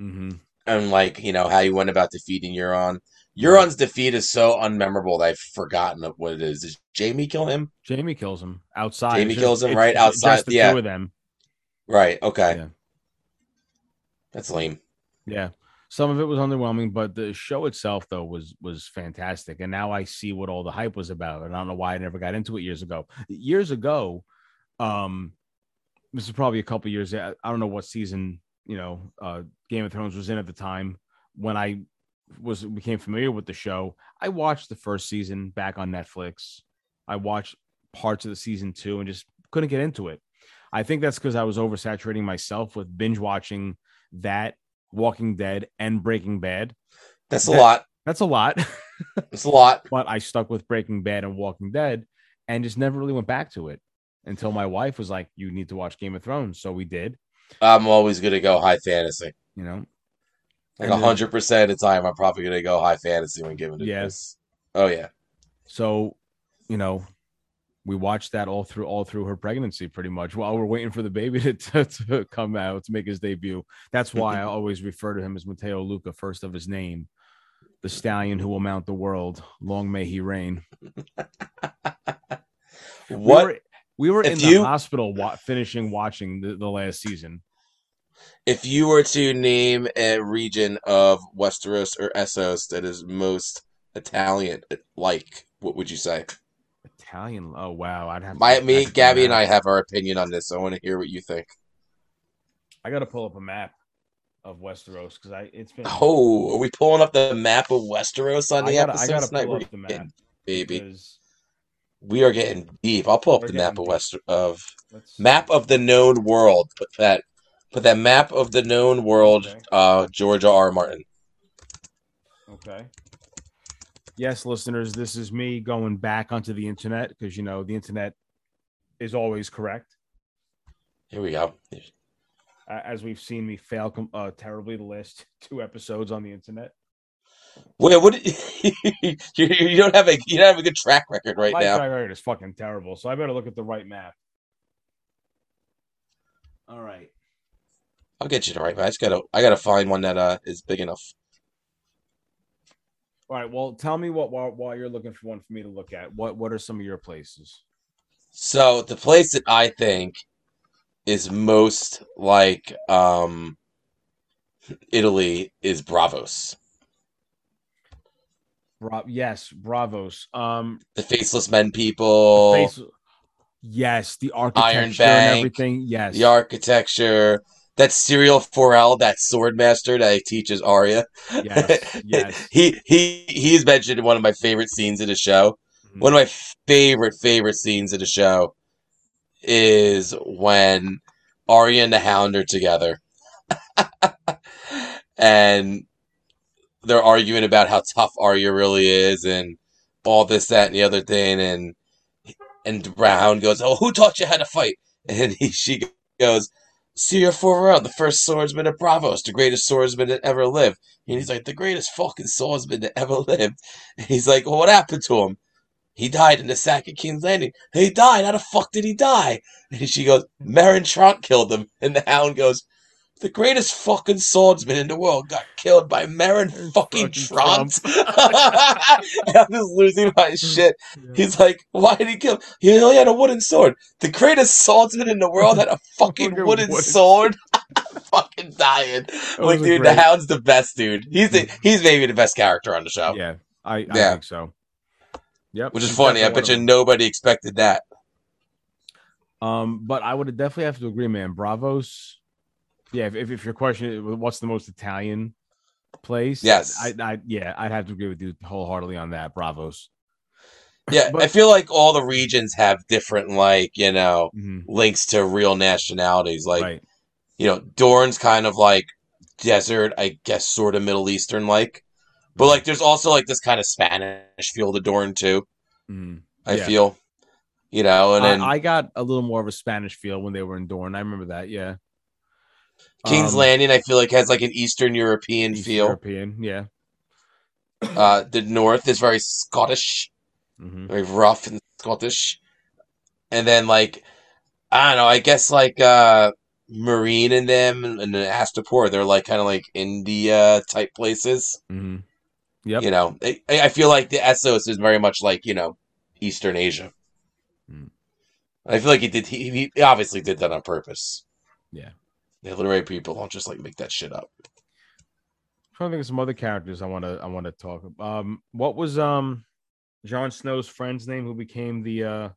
Mm-hmm. and like you know how you went about defeating Euron. Euron's defeat is so unmemorable that I've forgotten what it is. Did Jaime kill him? Jaime kills him outside. Jaime It's kills him right outside, Just the yeah. two of them. Right. Okay. Yeah. That's lame. Yeah. Some of it was underwhelming, but the show itself though was was fantastic. And now I see what all the hype was about. And I don't know why I never got into it years ago. Years ago, um, this is probably a couple years. I I don't know what season you know uh, Game of Thrones was in at the time when I was became familiar with the show. I watched the first season back on Netflix. I watched parts of the season two and just couldn't get into it. I think that's because I was oversaturating myself with binge watching that Walking Dead and Breaking Bad. That's a That- lot. That's a lot, That's a lot. but I stuck with Breaking Bad and Walking Dead and just never really went back to it until my wife was like, "You need to watch Game of Thrones." So we did, I'm always gonna go high fantasy. you know. Like hundred percent of the time, I'm probably gonna go high fantasy when given to Yeah. Oh yeah. So, you know, we watched that all through all through her pregnancy, pretty much, while we're waiting for the baby to, to, to come out to make his debut. That's why I always refer to him as Mateo Luca, first of his name, the stallion who will mount the world. Long may he reign. We What were, we were in the you- hospital wa- finishing watching the, the last season. If you were to name a region of Westeros or Essos that is most Italian like? What would you say? Italian. Oh wow, I'd have My me, Gabby, and. I have our opinion on this. So I want to hear what you think. I got to pull up a map of Westeros because I it's been. Oh, are we pulling up the map of Westeros on I the gotta, I episode gotta tonight? pull up the map, getting, baby. We are getting deep. I'll pull up the map getting of deep. West of let's map of the known world. Put that put that map of the known world. Okay. Uh, Georgia R. Martin. Okay. Yes, listeners, this is me going back onto the internet because you know the internet is always correct. Here we go. As we've seen me fail com- uh, terribly the last two episodes on the internet. Wait, what? you, you don't have a you don't have a good track record right My now. track record is fucking terrible, so I better look at the right map. All right. I'll get you the right. But I just gotta I gotta find one that uh is big enough. All right. Well, tell me what while, while you're looking for one for me to look at. What What are some of your places? So the place that I think is most like um Italy is Braavos. Bra- yes, Braavos. Um, The faceless men people, face- yes, the architecture Bank, and everything. Yes, the architecture, that Syrio Forel, that swordmaster that he teaches Arya. Yes, yes. he he he's mentioned in one of my favorite scenes of the show. Mhm. One of my favorite favorite scenes of the show is when Arya and the Hound are together, and they're arguing about how tough Arya really is, and all this, that, and the other thing, and and Brown goes, "Oh, who taught you how to fight?" And he, she goes, "Syrio Forel, the first swordsman of Braavos, the greatest swordsman that ever lived." And he's like, "The greatest fucking swordsman that ever lived." And he's like, "Well, what happened to him?" He died in the sack of King's Landing. He died. How the fuck did he die? And she goes, Meryn Trant killed him. And the hound goes, the greatest fucking swordsman in the world got killed by Meryn fucking Fucking Trant. I'm just losing my shit. He's like, why did he kill? He only had a wooden sword. The greatest swordsman in the world had a fucking wooden wooden- sword. fucking dying. Like, dude, great. the hound's the best dude. He's the, he's maybe the best character on the show. Yeah, I, I Yeah. think so. Yep. which is he's funny. I bet you nobody expected that. Um, but I would definitely have to agree, man. Braavos. Yeah, if, if, if your question is what's the most Italian place? Yes. I, I yeah, I'd have to agree with you wholeheartedly on that. Braavos. Yeah, But- I feel like all the regions have different, like you know, Mhm, links to real nationalities. Like right. you know, Dorne's kind of like desert, I guess, sort of Middle Eastern like. But like, there's also like this kind of Spanish feel to Dorne too. Mhm. I Yeah. feel, you know, and then I, I got a little more of a Spanish feel when they were in Dorne. I remember that. Yeah. King's Um, Landing, I feel like has like an Eastern European East feel. European. Yeah. Uh, the North is very Scottish, hmm very rough and Scottish, and then like, I don't know, I guess like uh, Meereen and them and, Astapor, they're like kind of like India type places. hmm Yep. You know, I, I feel like the Essos is very much like you know Eastern Asia. Mm. I feel like he did. He, he obviously did that on purpose. Yeah. The literary people don't just like make that shit up. I'm trying to think of some other characters I want to I want to talk. about. Um, what was um, Jon Snow's friend's name who became the uh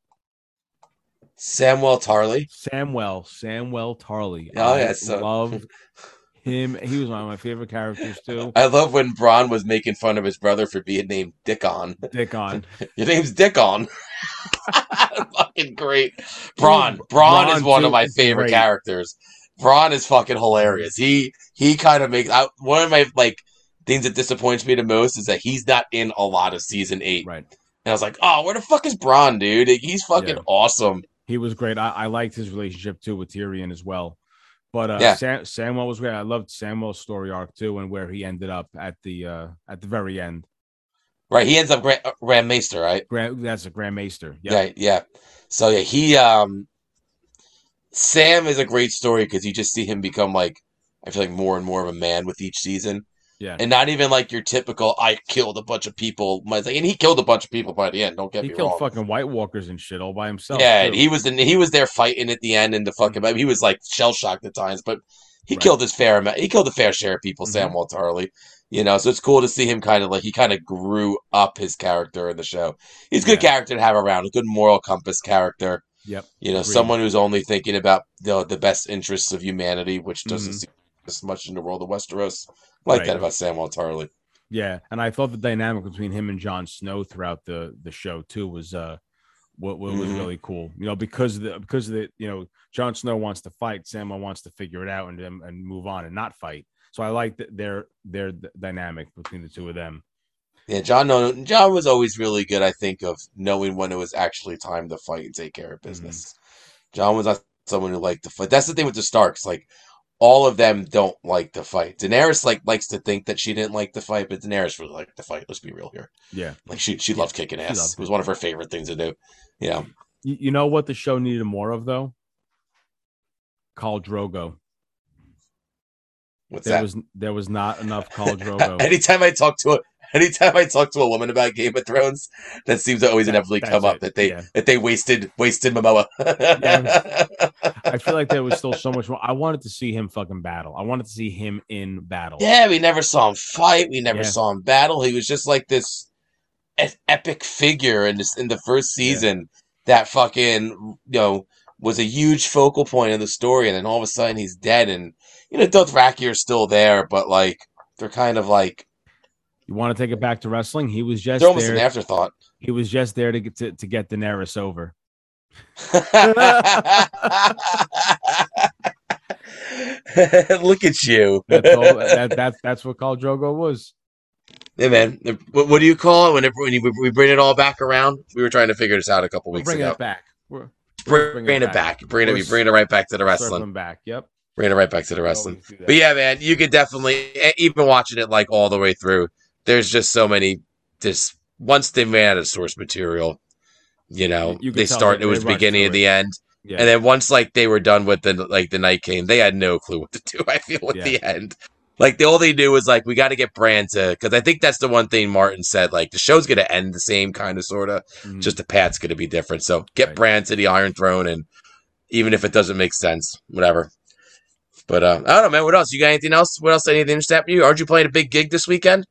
Samuel Tarly. Samwell Samwell Tarly? Oh, I yeah, so- love him. He was one of my favorite characters too. I love when Bronn was making fun of his brother for being named Dickon. Dickon. Your name's Dickon. fucking great. Bronn. Bronn is Bronn, one of my favorite great. characters. Bronn is fucking hilarious. He he kind of makes I, one of my like things that disappoints me the most is that he's not in a lot of season eight. Right. And I was like, oh, where the fuck is Bronn, dude? He's fucking Yeah. awesome. He was great. I, I liked his relationship too with Tyrion as well. But uh, Yeah. Sam, Samuel was great. I loved Samuel's story arc too, and where he ended up at the uh at the very end. Right. He ends up Grand, Grand Maester, right? Grand, that's a Grand Maester. Yep. Yeah, yeah. So yeah, he um Sam is a great story because you just see him become like I feel like more and more of a man with each season. Yeah. And not even like your typical I killed a bunch of people. And he killed a bunch of people by the end, don't get he me wrong. He killed fucking White Walkers and shit all by himself. yeah, he was in, he was there fighting at the end and the fucking he was like shell shocked at times, but he Right. killed his fair amount he killed a fair share of people, Mhm. Samuel Tarly. You know, so it's cool to see him kind of like he kind of grew up his character in the show. He's a good Yeah. character to have around, a good moral compass character. Yep. You know, Agreed. someone who's only thinking about the the best interests of humanity, which doesn't Mhm. seem as much in the world of Westeros. I like Right. that about Samuel Tarly. Yeah, and I thought the dynamic between him and Jon Snow throughout the the show too was uh what, what was Mhm. really cool. You know, because the because the you know Jon Snow wants to fight, Samuel wants to figure it out and and, move on and not fight. So I like their their dynamic between the two of them. Yeah, Jon. No, Jon was always really good. I think of knowing when it was actually time to fight and take care of mm-hmm. business. Jon was not someone who liked to fight. That's the thing with the Starks. Like all of them don't like to fight. Daenerys like likes to think that she didn't like to fight, but Daenerys really liked to fight. Let's be real here. Yeah, Like she she loved kicking ass. loved It was one of her favorite things to do. Yeah. you, you know what the show needed more of though? Khal Drogo. What's There that? was there was not enough Khal Drogo. anytime I talk to a anytime I talk to a woman about Game of Thrones, that seems to always That- inevitably come up that they yeah. that they wasted wasted Momoa. I feel like there was still so much more. I wanted to see him fucking battle. I wanted to see him in battle. yeah, we never saw him fight. We never Yeah. saw him battle. He was just like this epic figure in this in the first season that fucking you know was a huge focal point of the story, and then all of a sudden he's dead, and you know Dothraki are still there, but like they're kind of like You want to take it back to wrestling? He was just almost there. an afterthought. He was just there to get to, to get Daenerys over. Look at you. That's all. that, that's that's what Khal Drogo was. Hey man, what, what do you call it when, it, when you, we bring it all back around? We were trying to figure this out a couple weeks bringing ago. it back. We're Bring, bring it it back. Bring it, bring it right back to the wrestling. back. Yep. Bring it right back to the wrestling. that. But yeah, man, you could definitely even watching it like all the way through. There's just so many. Just once they ran out of source material, you know, You they start. It was rushed beginning of the end, yeah. and then once like they were done with the like the night came, they had no clue what to do. I feel with Yeah. the end. Like the all they do was like we got to get Bran to because I think that's the one thing Martin said like the show's gonna end the same kind of sort of Mhm. just the path's gonna be different. So get Right. Bran to the Iron Throne and even if it doesn't make sense, whatever. But uh, I don't know, man. What else? You got anything else? What else? Anything to happen to you? Aren't you playing a big gig this weekend?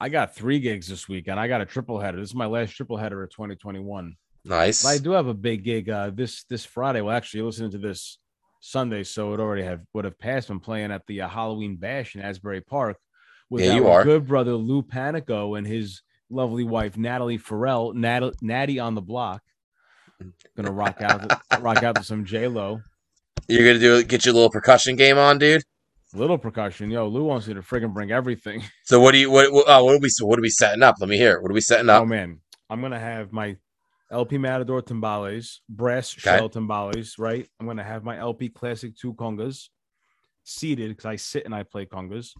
I got three gigs this weekend. I got a triple header. This is my last triple header of 2021. Nice. But I do have a big gig uh, this this Friday. Well, actually, listening to this Sunday, so it already have would have passed. I'm playing at the uh, Halloween Bash in Asbury Park with Yeah, our are. good brother Lou Panico and his lovely wife Natalie Farrell, Nat- Natty on the block. Gonna rock out, rock out to some J Lo. You're gonna do get your little percussion game on, dude. Little percussion, yo. Lou wants me to friggin' bring everything. So what do you what what, oh, what are we what are we setting up? Let me hear. it. What are we setting up? Oh man, I'm gonna have my LP Matador timbales, brass Okay. shell timbales, right? I'm gonna have my LP Classic Two congas seated because I sit and I play congas.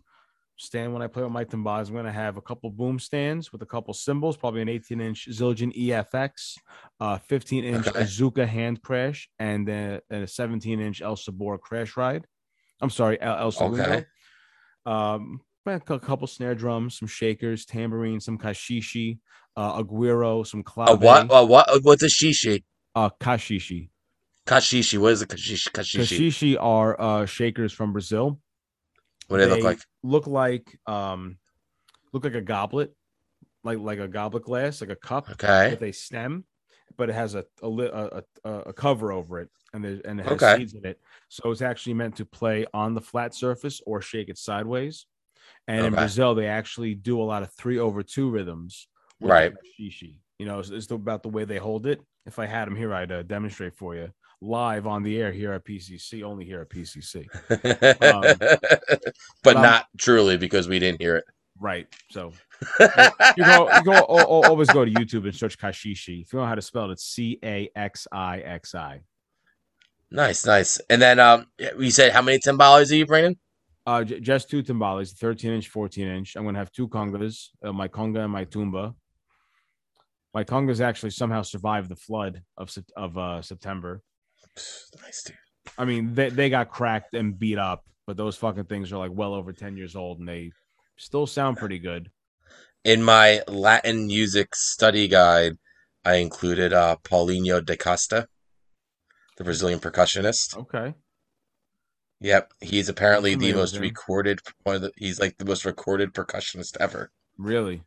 Stand when I play with my timbales. I'm gonna have a couple boom stands with a couple cymbals, probably an 18 inch Zildjian EFX, uh, 15 inch Okay. Azuka hand crash, and then a 17 inch El Sabor crash ride. I'm sorry, El, El Segundo. Okay. Um, a couple snare drums, some shakers, tambourine, some caxixi, uh, aguero, some A what? What? What's a shishi? uh, caxixi. Caxixi. What is a caxixi? Caxixi. Caxixi are uh, shakers from Brazil. What do they look like? Look like um, look like a goblet, like like a goblet glass, like a cup Okay. with a stem, but it has a a, a, a, a cover over it, and there's and it has Okay. seeds in it. So it's actually meant to play on the flat surface or shake it sideways. And in Brazil, they actually do a lot of three over two rhythms. Right. Shishi. You know, it's, it's about the way they hold it. If I had them here, I'd uh, demonstrate for you live on the air here at PCC, only here at PCC. but but not truly because we didn't hear it. Right. So you go, you go, al- al- always go to YouTube and search caxixi. If you know how to spell it, it's C A X I X I. Nice, nice. And then um, you said how many timbales are you bringing? Uh, j- just two timbales, 13 inch, 14 inch. I'm gonna have two congas, uh, my conga and my tumba. My congas actually somehow survived the flood of of uh, September. Nice, dude. I mean, they, they got cracked and beat up, but those fucking things are like well over 10 years old and they still sound pretty good. In my Latin music study guide, I included uh, Paulinho da Costa, the Brazilian percussionist. Okay. Yep, he's apparently the most him. recorded one of the. He's like the most recorded percussionist ever. Really?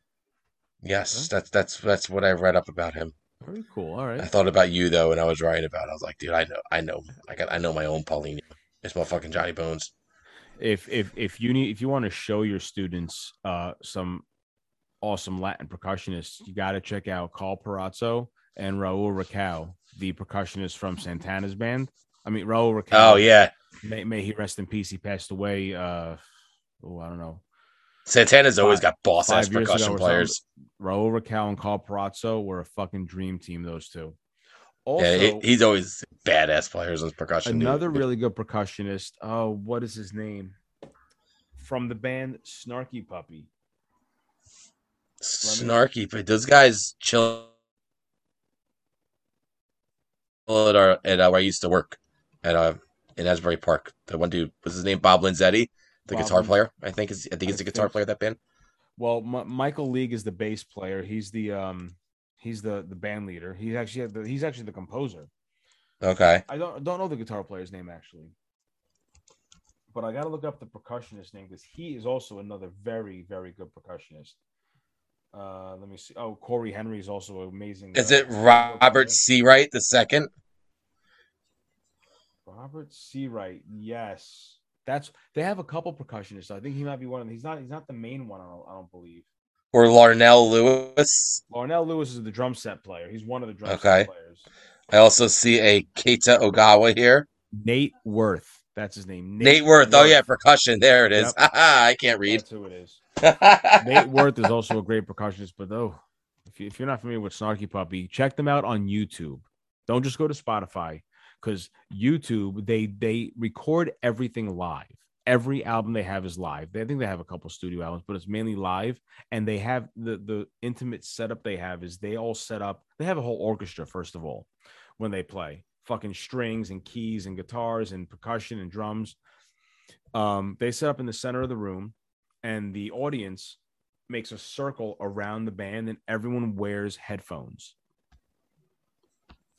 Yes, Okay. that's that's that's what I read up about him. Very cool. All right. I thought about you though when I was writing about. it. I was like, dude, I know, I know, I got, I know my own Paulinho. It's my fucking Johnny Bones. If if if you need if you want to show your students uh some awesome Latin percussionists, you got to check out Carl Perazzo and Raul Rekow, the percussionist from Santana's band. I mean Raul Rekow. Oh yeah, May, may he rest in peace. He passed away. Uh, oh, I don't know. Santana's always got boss ass five percussion players. Raul Rekow and Carl Perazzo were a fucking dream team. Those two. Also, yeah, he- he's always badass players on percussion. dude. another really good percussionist. Oh, what is his name? From the band Snarky Puppy. snarky, but those guys chill at our at uh, where I used to work at uh in Asbury Park. The one dude was his name Bob Lanzetti, the Bob guitar player. I think is I think he's the guitar player of that band. Well, M- Michael League is the bass player. He's the um, he's the the band leader. He's actually the, he's actually the composer. Okay, I don't don't know the guitar player's name actually, but I got to look up the percussionist name because he is also another very very good percussionist. Uh, let me see. Oh, Cory Henry is also amazing. is uh, it. Robert Searight the second? Robert Searight. Yes, that's they have a couple percussionists. I think he might be one of them. He's not. He's not the main one. I don't, I don't believe. Or Larnell Lewis? Larnell Lewis is the drum set player. He's one of the drum Okay. set players. I also see a Keita Ogawa here. Nate Werth. That's his name. Nate Werth. Oh yeah, percussion. There it is. I can't read. That's who it is. Nate Werth is also a great percussionist, but though, if, you, if you're not familiar with Snarky Puppy, check them out on YouTube. Don't just go to Spotify because YouTube they they record everything live. Every album they have is live. They, I think they have a couple studio albums, but it's mainly live. And they have the the intimate setup they have is they all set up. They have a whole orchestra first of all when they play fucking strings and keys and guitars and percussion and drums. Um, they set up in the center of the room, and the audience makes a circle around the band, and everyone wears headphones.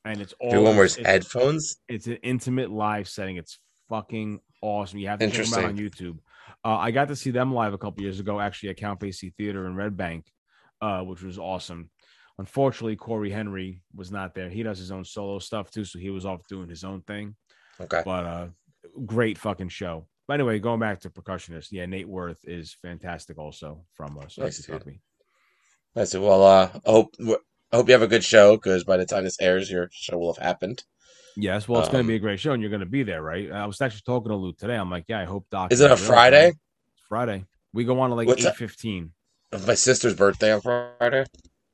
And it's all Everyone wears it's, headphones. it's an intimate live setting. It's fucking awesome. You have to check them out on YouTube. Uh, I got to see them live a couple years ago, actually at Count Basie Theater in Red Bank, uh, which was awesome. Unfortunately, Cory Henry was not there. He does his own solo stuff too, so he was off doing his own thing. Okay. But uh, great fucking show. But anyway, going back to percussionist, yeah, Nate Werth is fantastic also from uh, Nice, Nice, dude. I said, well, uh, I hope I hope you have a good show because by the time this airs, your show will have happened. Yes, well, it's going Um, to be a great show, and you're going to be there, right? I was actually talking to Luke today. I'm like, yeah, I hope Doc. Is it a. Friday? It's Friday. We go on at like eight fifteen. My sister's birthday on Friday.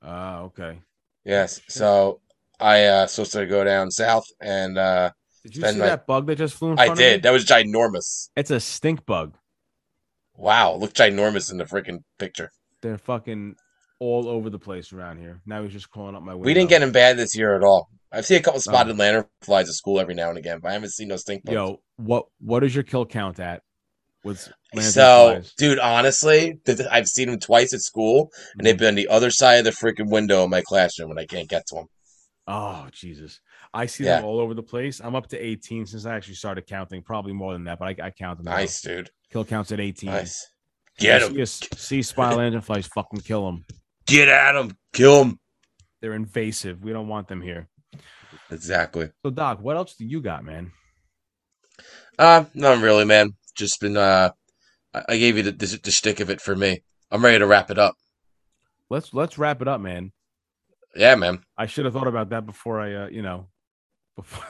Uh, okay. Yes. So I uh supposed to go down south and uh Did you see my- that bug that just flew in I did. That was ginormous. It's a stink bug. Wow, looked ginormous in the freaking picture. They're fucking all over the place around here. Now he's just crawling up my window. We didn't get him bad this year at all. I've seen a couple spotted lanternflies at school every now and again, but I haven't seen no stink bugs. Yo, what what is your kill count at? With lantern so, flies? dude, honestly, th- I've seen them twice at school, and they've been on the other side of the freaking window in my classroom, and I can't get to them. Oh Jesus! I see Yeah. them all over the place. I'm up to 18 since I actually started counting. Probably more than that, but I, I count them. Nice, dude. Kill counts at 18. Nice. Get him. See, see spy lanternflies, fucking kill them. Get at him. Kill him. They're invasive. We don't want them here. Exactly. So, Doc, what else do you got, man? Uh, not really, man. Just been uh, I gave you the, the the shtick of it for me. I'm ready to wrap it up. Let's let's wrap it up, man. Yeah, man. I should have thought about that before I, uh, you know, before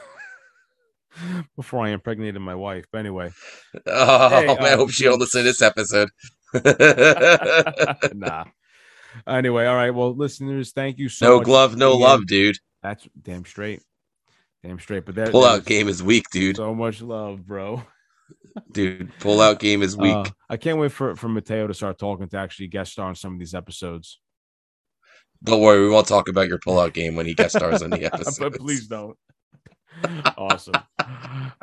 before I impregnated my wife. But anyway, Oh Hey, man, I uh, hope she don't listen to this episode. nah. Anyway, all right. Well, listeners, thank you so no much. glove, no Again, love, dude. That's damn straight. Damn straight. But that Pull that out game is weak, dude. So much love, bro. Dude, pull out game is weak. Uh, I can't wait for for Mateo to start talking to actually guest star on some of these episodes. Don't worry, we won't talk about your pull out game when he guest stars on the episode. but please don't. awesome.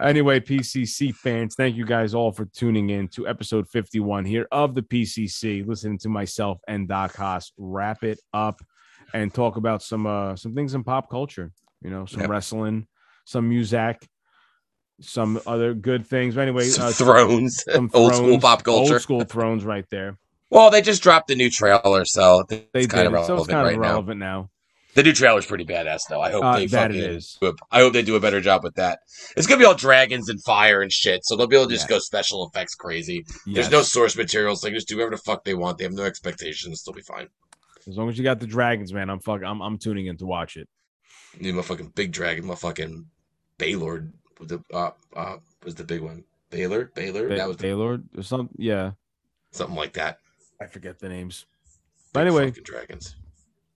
Anyway, PCC fans, thank you guys all for tuning in to episode 51 here of the PCC. Listening to myself and Doc Haas wrap it up and talk about some uh some things in pop culture. You know, some Yep. wrestling, some music, some other good things. But anyway, Some uh, thrones, some old school pop culture. old school thrones, right there. Well, they just dropped the new trailer, so it's They kind did, of it, so it's kind right of now. relevant now. The new trailer's pretty badass, though. I hope Uh, they that it fucking. is. do a- I hope they do a better job with that. It's gonna be all dragons and fire and shit, so they'll be able to just Yeah. go special effects crazy. Yes. There's no source materials; they just do whatever the fuck they want. They have no expectations; they'll be fine. As long as you got the dragons, man, I'm fuck. I'm I'm tuning in to watch it. Need my fucking big dragon, my fucking Baylord the uh uh was the big one. Baylor, Baylor, Ba- that was the, Baylor or some. Yeah, something like that. I forget the names. But Big anyway, dragons.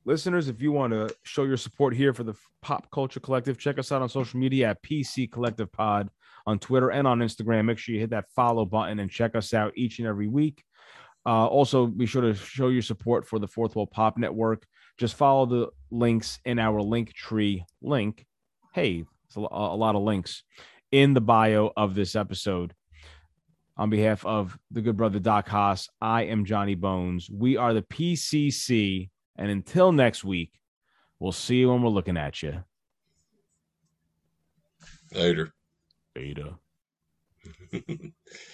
listeners, if you want to show your support here for the Pop Culture Collective, check us out on social media at PC Collective Pod on Twitter and on Instagram. Make sure you hit that follow button and check us out each and every week. Uh, also, be sure to show your support for the Fourth Wall Pop Network. Just follow the links in our link tree link. Hey, it's a, a lot of links in the bio of this episode. On behalf of the good brother Doc Haas, I am Johnny Bones. We are the PCC. And until next week, we'll see you when we're looking at you. Later. Beta.